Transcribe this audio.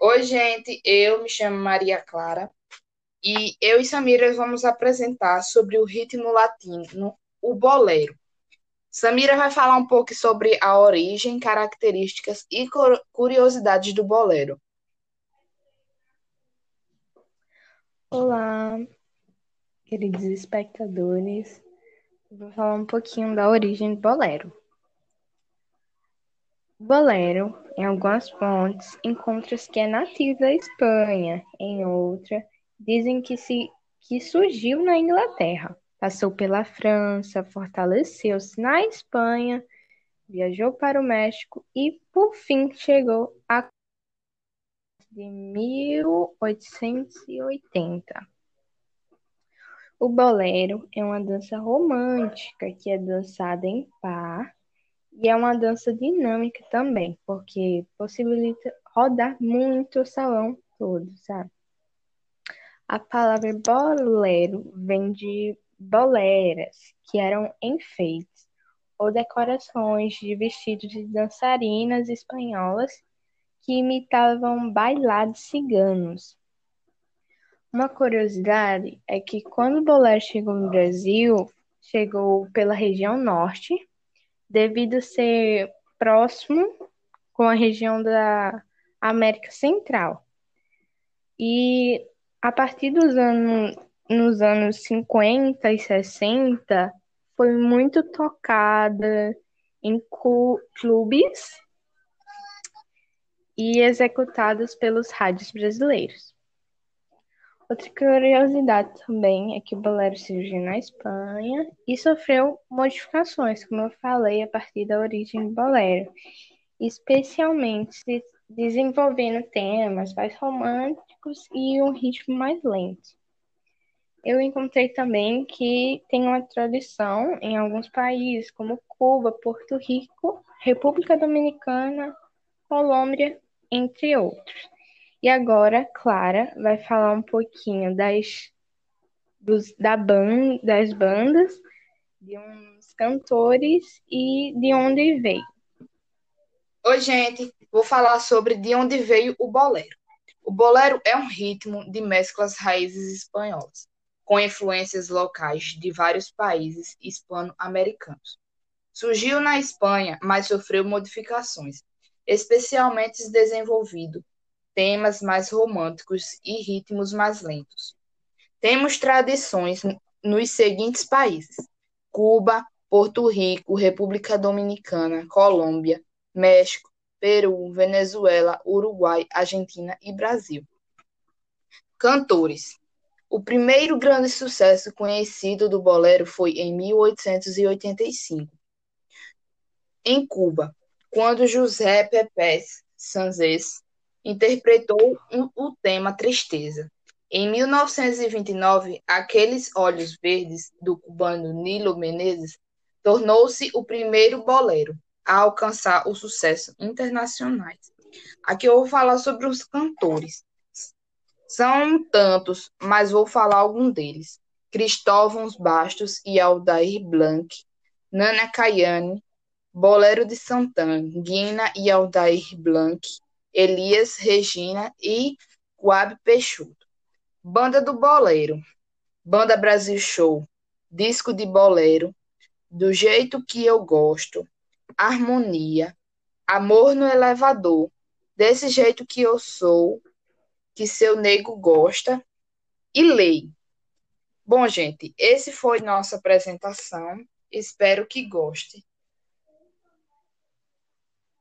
Oi, gente, eu me chamo Maria Clara e eu e Samira vamos apresentar sobre o ritmo latino, o bolero. Samira vai falar um pouco sobre a origem, características e curiosidades do bolero. Olá, queridos espectadores. Vou falar um pouquinho da origem do bolero. Bolero, em algumas fontes, encontra-se que é nativo da Espanha, em outra, dizem que, se, que surgiu na Inglaterra, passou pela França, fortaleceu-se na Espanha, viajou para o México e, por fim, chegou a de 1880. O bolero é uma dança romântica que é dançada em par e é uma dança dinâmica também, porque possibilita rodar muito o salão todo, sabe? A palavra bolero vem de boleras, que eram enfeites ou decorações de vestidos de dançarinas espanholas que imitavam bailados ciganos. Uma curiosidade é que quando o bolero chegou no Brasil, chegou pela região norte, devido ser próximo com a região da América Central. E a partir dos anos, nos anos 50 e 60, foi muito tocada em clubes e executadas pelos rádios brasileiros. Outra curiosidade também é que o bolero surgiu na Espanha e sofreu modificações, como eu falei, a partir da origem do bolero, especialmente se desenvolvendo temas mais românticos e um ritmo mais lento. Eu encontrei também que tem uma tradição em alguns países, como Cuba, Porto Rico, República Dominicana, Colômbia, entre outros. E agora, Clara vai falar um pouquinho das, dos, da ban, das bandas, de uns cantores e de onde veio. Oi, gente. Vou falar sobre de onde veio o bolero. O bolero é um ritmo de mesclas raízes espanholas, com influências locais de vários países hispano-americanos. Surgiu na Espanha, mas sofreu modificações, especialmente desenvolvido temas mais românticos e ritmos mais lentos. Temos tradições nos seguintes países: Cuba, Porto Rico, República Dominicana, Colômbia, México, Peru, Venezuela, Uruguai, Argentina e Brasil. Cantores. O primeiro grande sucesso conhecido do bolero foi em 1885, em Cuba, quando José Pepés Sanzés interpretou um, o tema Tristeza. Em 1929, Aqueles Olhos Verdes, do cubano Nilo Menezes, tornou-se o primeiro bolero a alcançar o sucesso internacional. Aqui eu vou falar sobre os cantores. São tantos, mas vou falar algum deles. Cristóvão Bastos e Aldair Blanc, Nana Caiane, Bolero de Santana, Guina e Aldair Blanc, Elias Regina e Guab Peixoto. Banda do Boleiro, Banda Brasil Show, Disco de Bolero, Do Jeito que Eu Gosto, Harmonia, Amor no Elevador, Desse Jeito que Eu Sou, Que Seu Nego Gosta e Lei. Bom, gente, esse foi nossa apresentação. Espero que goste.